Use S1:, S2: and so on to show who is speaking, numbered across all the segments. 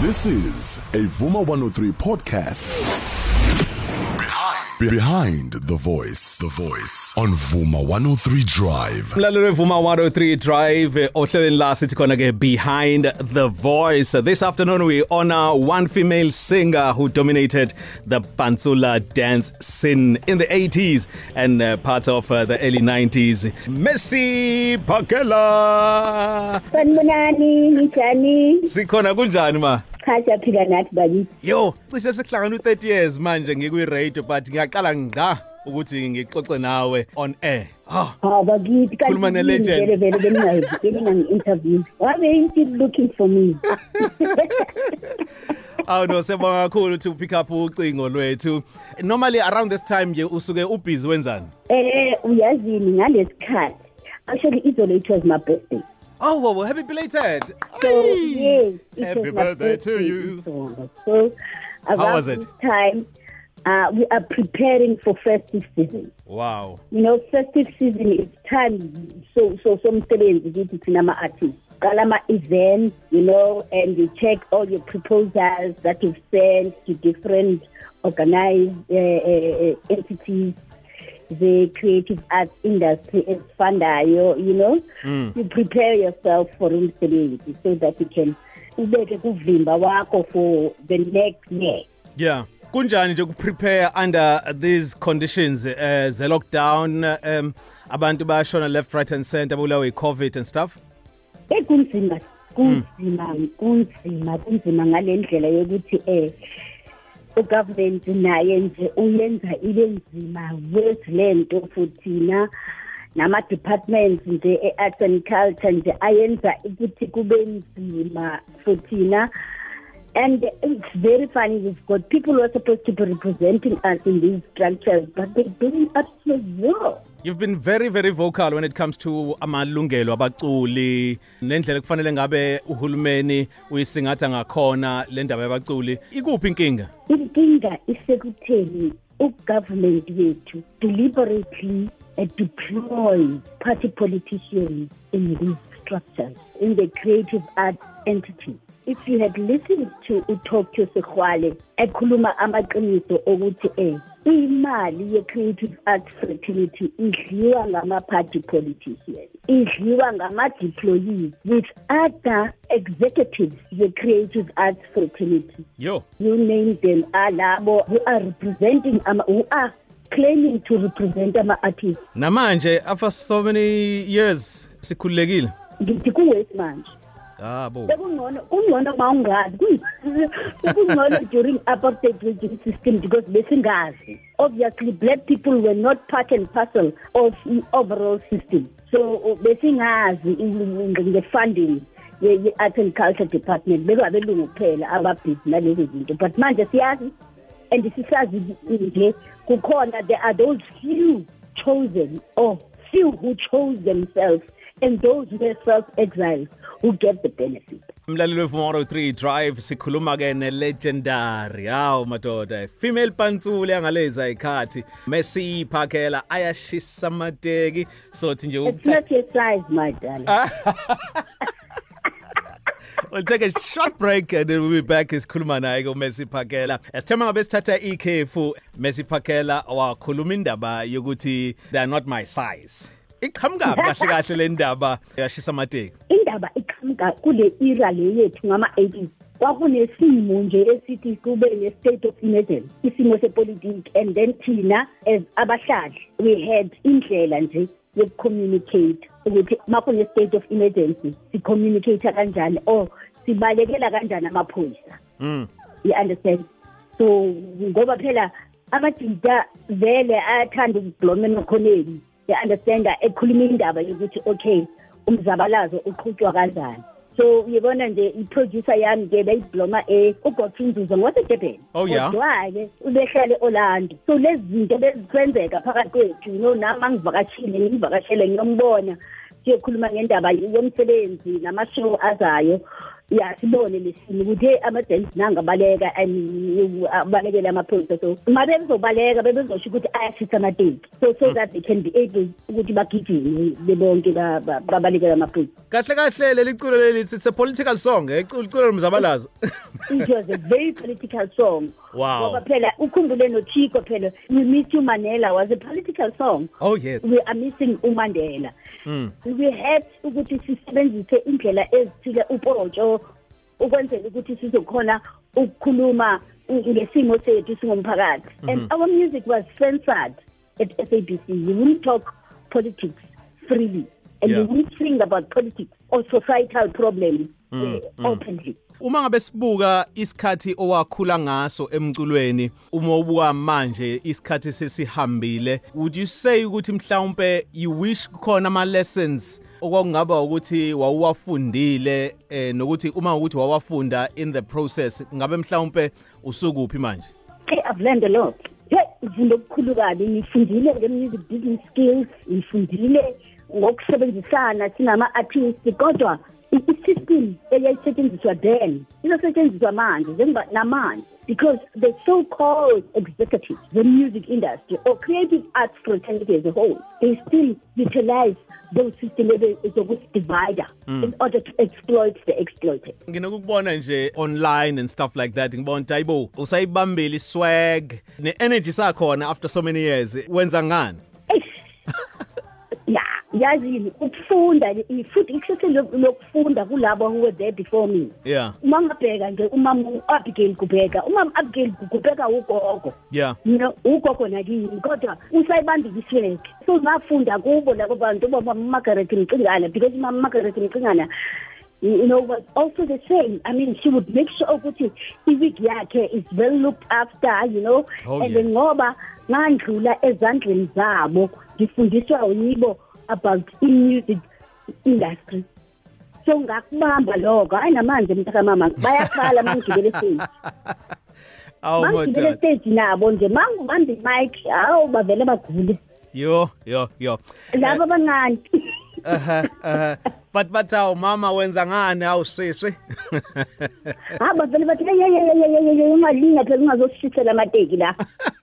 S1: This is a Vuma 103 podcast. Behind, behind the voice, the voice on Vuma 103 Drive.
S2: Mlalelo wevuma 103 Drive eh, ohlelweni la sithi khona ke behind the voice. This afternoon we honor one female singer who dominated the Pantsula dance scene in the 80s and uh, parts of uh, the early 90s Messi Pakela
S3: Sanibonani njani?
S2: Sikhona kunjani ma?
S3: Cha siyaphila nathi bakithi.
S2: Yo cishe sekuhlangana u30 years manje ngikwi radio but ngiyaqala ngqa ukuthi ngixoxe nawe on air. Ah
S3: ha bakithi
S2: Khuluma ne-legend.
S3: vele vele beningayi beningangi interview why were you still looking for me.
S2: Aw no sebonga kakhulu to pick up ucingo lwethu. Normally around this time nje usuke ubusy wenzani?
S3: eh uyazini ngalesikhathi. Actually izolo it was my birthday.
S2: Oh well, well happy belated.
S3: so
S2: Ay.
S3: yes
S2: Happy birthday to you.
S3: so around
S2: was it?
S3: this time uh, we are preparing for festive season
S2: Wow.
S3: you know festive season is time so so somsebenzi kithi thina ama artists qala ama events you know and you check all your proposals that you've sent to different organized uh, uh, entities the creative arts industry esifandayo you know
S2: Mm.
S3: you prepare yourself for umsebenzi so that you can ubeke kuvimba wakho for the next year
S2: Yeah. Kunjani nje ukuprepare under these conditions uh, the lockdown um abantu bashona left right and center bulawa iCovid and stuff?
S3: ekunzima kunzima kunzima kunzima ngalendlela yokuthi eh ugovernment naye nje uyenza ibe nzima with lento futhi na. Nama departments nje earts and culture nje ayenza ukuthi kube nzima futhi na. And it's very funny we've got people who are supposed to be representing us in these structures but they're doing absolute zero
S2: You've been very very vocal when it comes to amalungelo abaculi nendlela kufanele ngabe uhulumeni uyisingatha ngakhona le ndaba yabaculi. Ikuphi inkinga?
S3: inkinga isekutheni ugovernment wethu deliberately uh, deploys party politicians in these structures in the creative arts entities if you had listened to uTokyo Sekhwale ekhuluma amaqiniso ukuthi eh imali ye-creative arts fraternity idliwa ngama-party politicians idliwa ngama-deployees with other executives ye-creative arts fraternity
S2: Yo.
S3: you name them are labo who are representing ama who are claiming to represent ama artists
S2: Namanje after so many years sikhululekile.
S3: ngithi kuwest manje.
S2: Ah bo.
S3: sekungcono kungcono uma ungazi. Kun- sekungcono during apartheid regime system because besingazi. Obviously black people were not part and parcel of the overall system. So besingazi nge-funding ye-art and culture department. Bekabelungu kuphela ababhizi nalezo zinto. But manje siyazi and sisazi nje eh? kukhona there are those few chosen or few who chose themselves and those who are self-exiles who get the benefit.
S2: Mlalelo weVuma 3 Drive sikhuluma ke ne legendary hawo madoda female pantsule yangaleza ikhathi Messi Phakela ayashisa amateki. Sothi nje
S3: it's not your size my darling
S2: We'll take a short break and then we'll be back isikhuluma naye Messi Phakela. Esithema ngabe sithatha ikhefu Messi Phakela wakhuluma indaba yokuthi they are not my size. Iqhamuka kahle kahle le ndaba yashisa amateki.
S3: indaba iqhamuka kule era le yethu ngama-80s kwakunesimo nje esithi kube ne-state of emergency isimo sepolitiki and then thina as abahlali we had indlela nje yokucommunicate ukuthi uma kune-state of emergency sicommunicate kanjani or sibalekela kanjani amaphoyisa?
S2: Mm.
S3: you understand? So ngoba phela amajita vele ayathanda ukubloma emakhoneni you understand? Ekhuluma indaba yokuthi okay umzabalazo uqhutshwa kanjani? So uyibona nje iproducer yami ke beyibloma eh uGodfrey Nzuzo ngosedebheni
S2: Oh, yeah?
S3: ke ubehlale eOrlando so lezi zinto bezisenzeka phakathi kwethu you know nami angivakashile ngivakashele ngiyombona siyokhuluma ngendaba yomsebenzi namashow azayo. Ya sibone lesimo ukuthi hey ama-dance nangabaleka and abalekele amaphoyisa so ma bebezobaleka bebezosho ukuthi ayashisa amateki so so that they can be able ukuthi bagijime bebonke ba- ba- babalekele amaphoyisa
S2: kahle kahle leli culo leli it's a political song eh? Iculo iculo lomzabalazo.
S3: It was a very political song.
S2: Wow.
S3: ngoba phela ukhumbule nochico phela we miss you mandela was a political song.
S2: Oh yes.
S3: We are missing umandela.
S2: Mm.
S3: we had ukuthi sisebenzise indlela ezithile upotsho ukwenzela ukuthi sizokhona ukukhuluma ngesimo sethu singumphakathi. And our music was censored at SABC you wouldn't talk politics freely. And
S2: Yeah.
S3: you wouldn't sing about politics or societal problems. uh, openly.
S2: Uma ngabe sibuka isikhathi owakhula ngaso emculweni uma ubuka manje isikhathi sesihambile would you say ukuthi mhlawumbe you wish khona ama lessons okwakungaba ukuthi wawuwafundile eh nokuthi uma ukuthi wawafunda in the process ngabe mhlawumbe usukuphi manje?
S3: Hey i've learned a lot. Hey ngifunda okukhulu kabi ngifundile nge-music business skills ngifundile ngokusebenzisana singama-artist kodwa i-system eyayisetshenziswa then izosetshenziswa manje njengoba namanje because the so-called executives the music industry or creative arts fraternity as a whole they still utilize those systems zokusidivider in order to exploit the exploited.
S2: Nginokukubona nje online and stuff like that ngibona ukuthi ayibo usayibambile iswag ne-energy sakhona after so many years wenza ngani?
S3: ya yazini ukufunda futhi ikusese lokufunda kulabo who were there before me.
S2: Yeah.
S3: Uma ngabheka nje umama u-abigail gubheka umama abigail gubheka ugogo.
S2: Yeah.
S3: You know ugogo nakini kodwa usayibambile isweke so ngafunda kubo labo bantu bamagaret mcingana because umama magaret mcingana you know was also the same. I mean she would make sure ukuthi iwig yakhe is well looked after you know.
S2: Oh,
S3: and
S2: yes.
S3: ngoba ngandlula ezandleni zabo ngifundiswa yibo about i-music industry. So ngakubamba lokho hayi namanje mntakamama bayakhala mangigibele stage.
S2: Awu
S3: mangigibele
S2: moda
S3: stage nabo nje mangibambe imic hawu bavele bagule
S2: yo yo yo.
S3: Laba abancane.
S2: aha aha but but awu mama wenza ngani? Awusiswe
S3: ha bavele bathi yeyeyeyeyeye ungalinga phela ungazoshisela amateki la.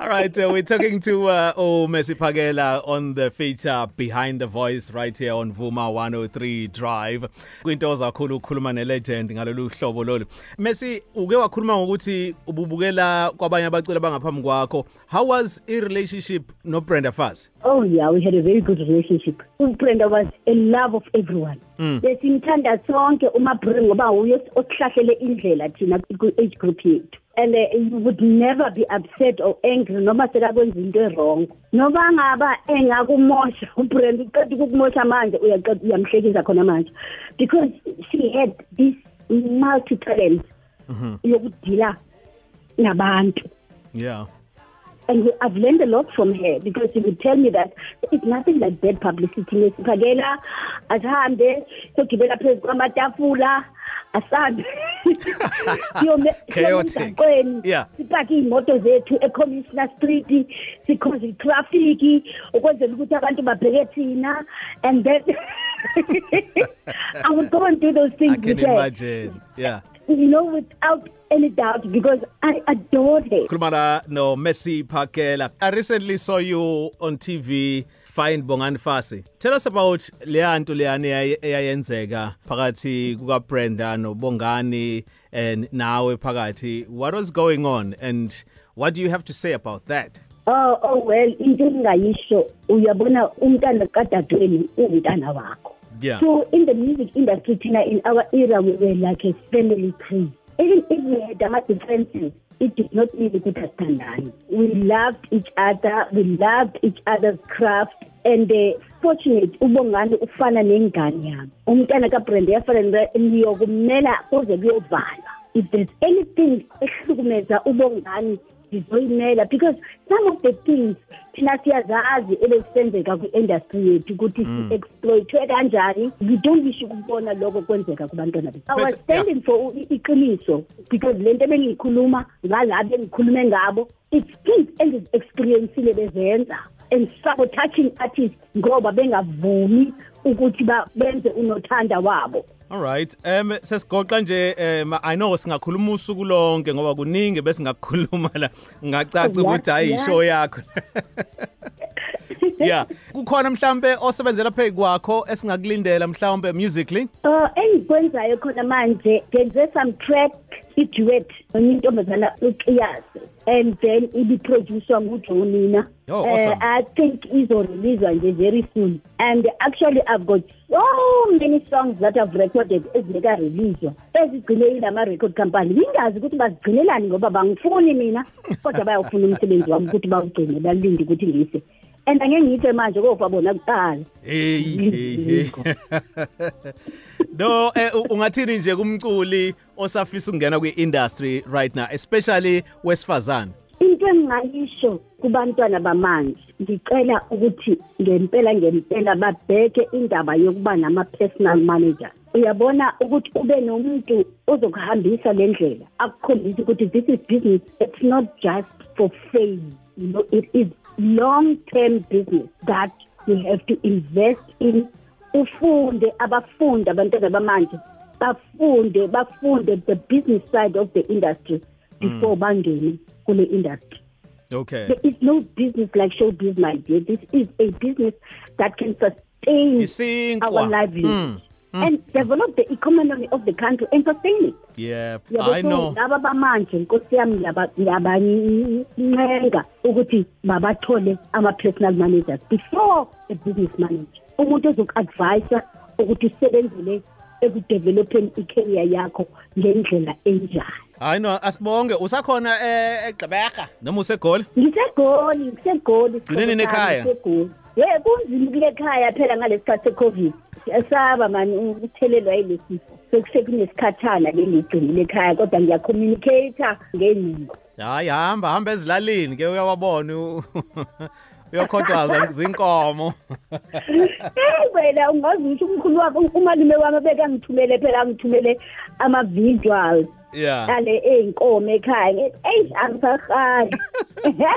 S2: All right, uh, we're talking to uh, oh Messi Pagela on the feature Behind the Voice right here on Vuma 103 Drive. Kwinto zakhulu ukukhuluma nelegend ngalolu hlobo lolu. Messi uke wakhuluma ngokuthi ububukela kwabanye abaculi abangaphambi kwakho. How was i relationship no Brenda Fassie?
S3: Oh yeah, we had a very good relationship. uBrenda was a love of everyone. Besimthanda sonke uma Brenda ngoba uye osihlahlele indlela thina ku age group yethu. And uh, you would never be upset or angry noma sekakwenza into wrong. Noba ngaba engakumosha uBrenda uqeda ukukumosha manje uyaqeda uyamhlekisa khona manje because she had this multi talent yokudila nabantu.
S2: Yeah.
S3: And we- I've learned a lot from her because she would tell me that it's nothing like bad publicity nesiphakela asihambe sogibela phezu kwamatafula siyome
S2: Chaotic. Yeah.
S3: sipake iy'moto zethu ecommissioner street sikhoze itraffic ukwenzela ukuthi abantu babheke thina and then I would go and do those things
S2: I can imagine. Yeah.
S3: You know without any doubt because I adored her
S2: Khuluma la no Messi Pagela. I recently saw you on TV find Bongani Fasi. Tell us about leyanto leyani eyaye- eyayenzeka phakathi no Bongani and nawe phakathi. What was going on and what do you have to say about that?
S3: Oh oh well into engayisho uyabona umntana kadadweni umntana wakho
S2: Yeah.
S3: so in the music industry thina in our era we were like a family tree. Even if we had ama differences it did not mean ukuthi asithandani we loved each other we loved each other's craft and uh, fortunate ubongani ufana nengane yami. Umntana kabrenda yafana niyokumela kuze kuyovalwa if there's anything ubongani sizoyimela because some of the things thina siyazazi ebesenzeka kwi-industry yethu ukuthi si-exploithwe kanjani. We don't wish ukubona lokho kwenzeka kubantwana bethu. I was
S2: But,
S3: standing for u- i- iqiniso because le nto ebengiyikhuluma ngalabi engikhulume ngabo it's things engizi-experiencile bezenza and sabotaging artists ngoba bengavumi ukuthi ba- benze unothanda wabo.
S2: Alright. Um sesigoqa nje um I know singakhuluma usuku lonke ngoba kuningi bese ngakukhuluma la ngacaca ukuthi hayi show yakho. Yeah. Kukhona mhlambe osebenzela phezu kwakho esingakulindela mhlambe musically?
S3: Uh engikwenzayo khona manje ngenze some track i-duet nontombazana uqiyasi and then ibi-producer ngujonina
S2: Oh, awesome.
S3: uh, i think izoreleaswa nje very soon and actually i've got so many songs that i've recorded ezingeka-releaswa ezigcine ilama-record company ngingazi ukuthi bazigcinelani ngoba bangifuni mina kodwa bayawufuna umsebenzi wami ukuthi bawugcine balinde ukuthi ngise and angeke ngithe manje kofa bona kuqala
S2: Hey hey. No eh, ungathini nje kumculi osafisa ukungena kwi-industry right now especially wesifazane?
S3: Into engingayisho kubantwana bamanje. Ngicela ukuthi ngempela ngempela babheke indaba yokuba nama-personal manager. Uyabona ukuthi ube nomuntu ozokuhambisa le ndlela. Akukhombisa ukuthi this is business. It's not just for fame. You know, it is long term business that you have to invest in. Ufunde abafundi abantwana bamanje bafunde bafunde the business side of the industry. Before bangene kule industry.
S2: Okay.
S3: there is no business like showbiz my dear. This is a business that can sustain
S2: Isinkwa.
S3: our livelihood
S2: Mm,
S3: and develop the economy of the country and sustain it.
S2: Yeah,
S3: Yabo,
S2: I
S3: so
S2: know.
S3: laba bamanje nkosi yami ngiyaba- ngiyabancenga ukuthi babathole ama-personal managers before a business manager. Umuntu ozoku-advisa ukuthi usebenzele ekudevelopeni i-career yakho ngendlela enjani.
S2: I know asibonge usakhona eh eGqeberha noma usegoli?
S3: ngisegoli ngisegoli
S2: Gcineni nekhaya?
S3: ngisegoli ye kunzima kule ekhaya phela ngalesikhathi se-covid siyasaba mani ukuthelelwa yile sifo sekusekuneskhathana leligcinile ekhaya kodwa ngiyacommunicate ngey'ngcingo
S2: Hayi hamba hamba ezilalini ke uyawabona u- uyakhodwaza zinkomo.
S3: hey wena ungazi ukuthi umkhulu wabo umalume wami beka ngithumele phela angithumele ama-visuals
S2: Yeah.
S3: Ale ey'nkomo ekhaya ngithi eyi angisahali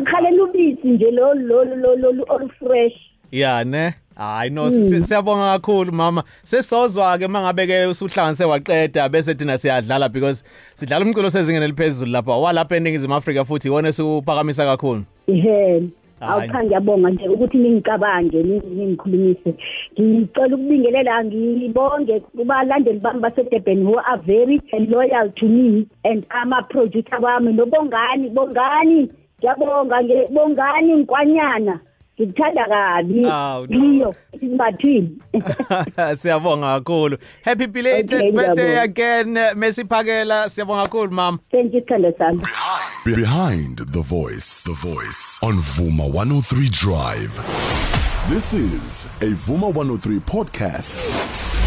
S3: ngikhalela ubisi nje lolu lolu lolu lolu olufresh
S2: Yeah ne. Hayi no si- siyabonga kakhulu mama. Sesozwa ke mangabe ke usuhlanganise waqeda bese thina siyadlala because sidlala umculo sezingene eliphezulu lapha. Walapha eNingizimu Afrika futhi iwona esuphakamisa kakhulu.
S3: Ehhe.
S2: Hayi.
S3: Awukhanga ngiyabonga nje ukuthi ningicabange ni- ningikhulumise. Ngicela ukubingelela ngibonge kubalandeli bami baseDurban who are very loyal to me and ama producer bami nobongani bongani. Ngiyabonga ngebongani inkwanyana. Ngikuthanda kabi.
S2: Awu, no. Siyabonga kakhulu. Happy belated
S3: Okay,
S2: birthday again Messi Phakela. Siyabonga kakhulu mama.
S3: Thank you Sithando sami.
S1: Behind the voice, the voice on Vuma 103 Drive. This is a Vuma 103 podcast.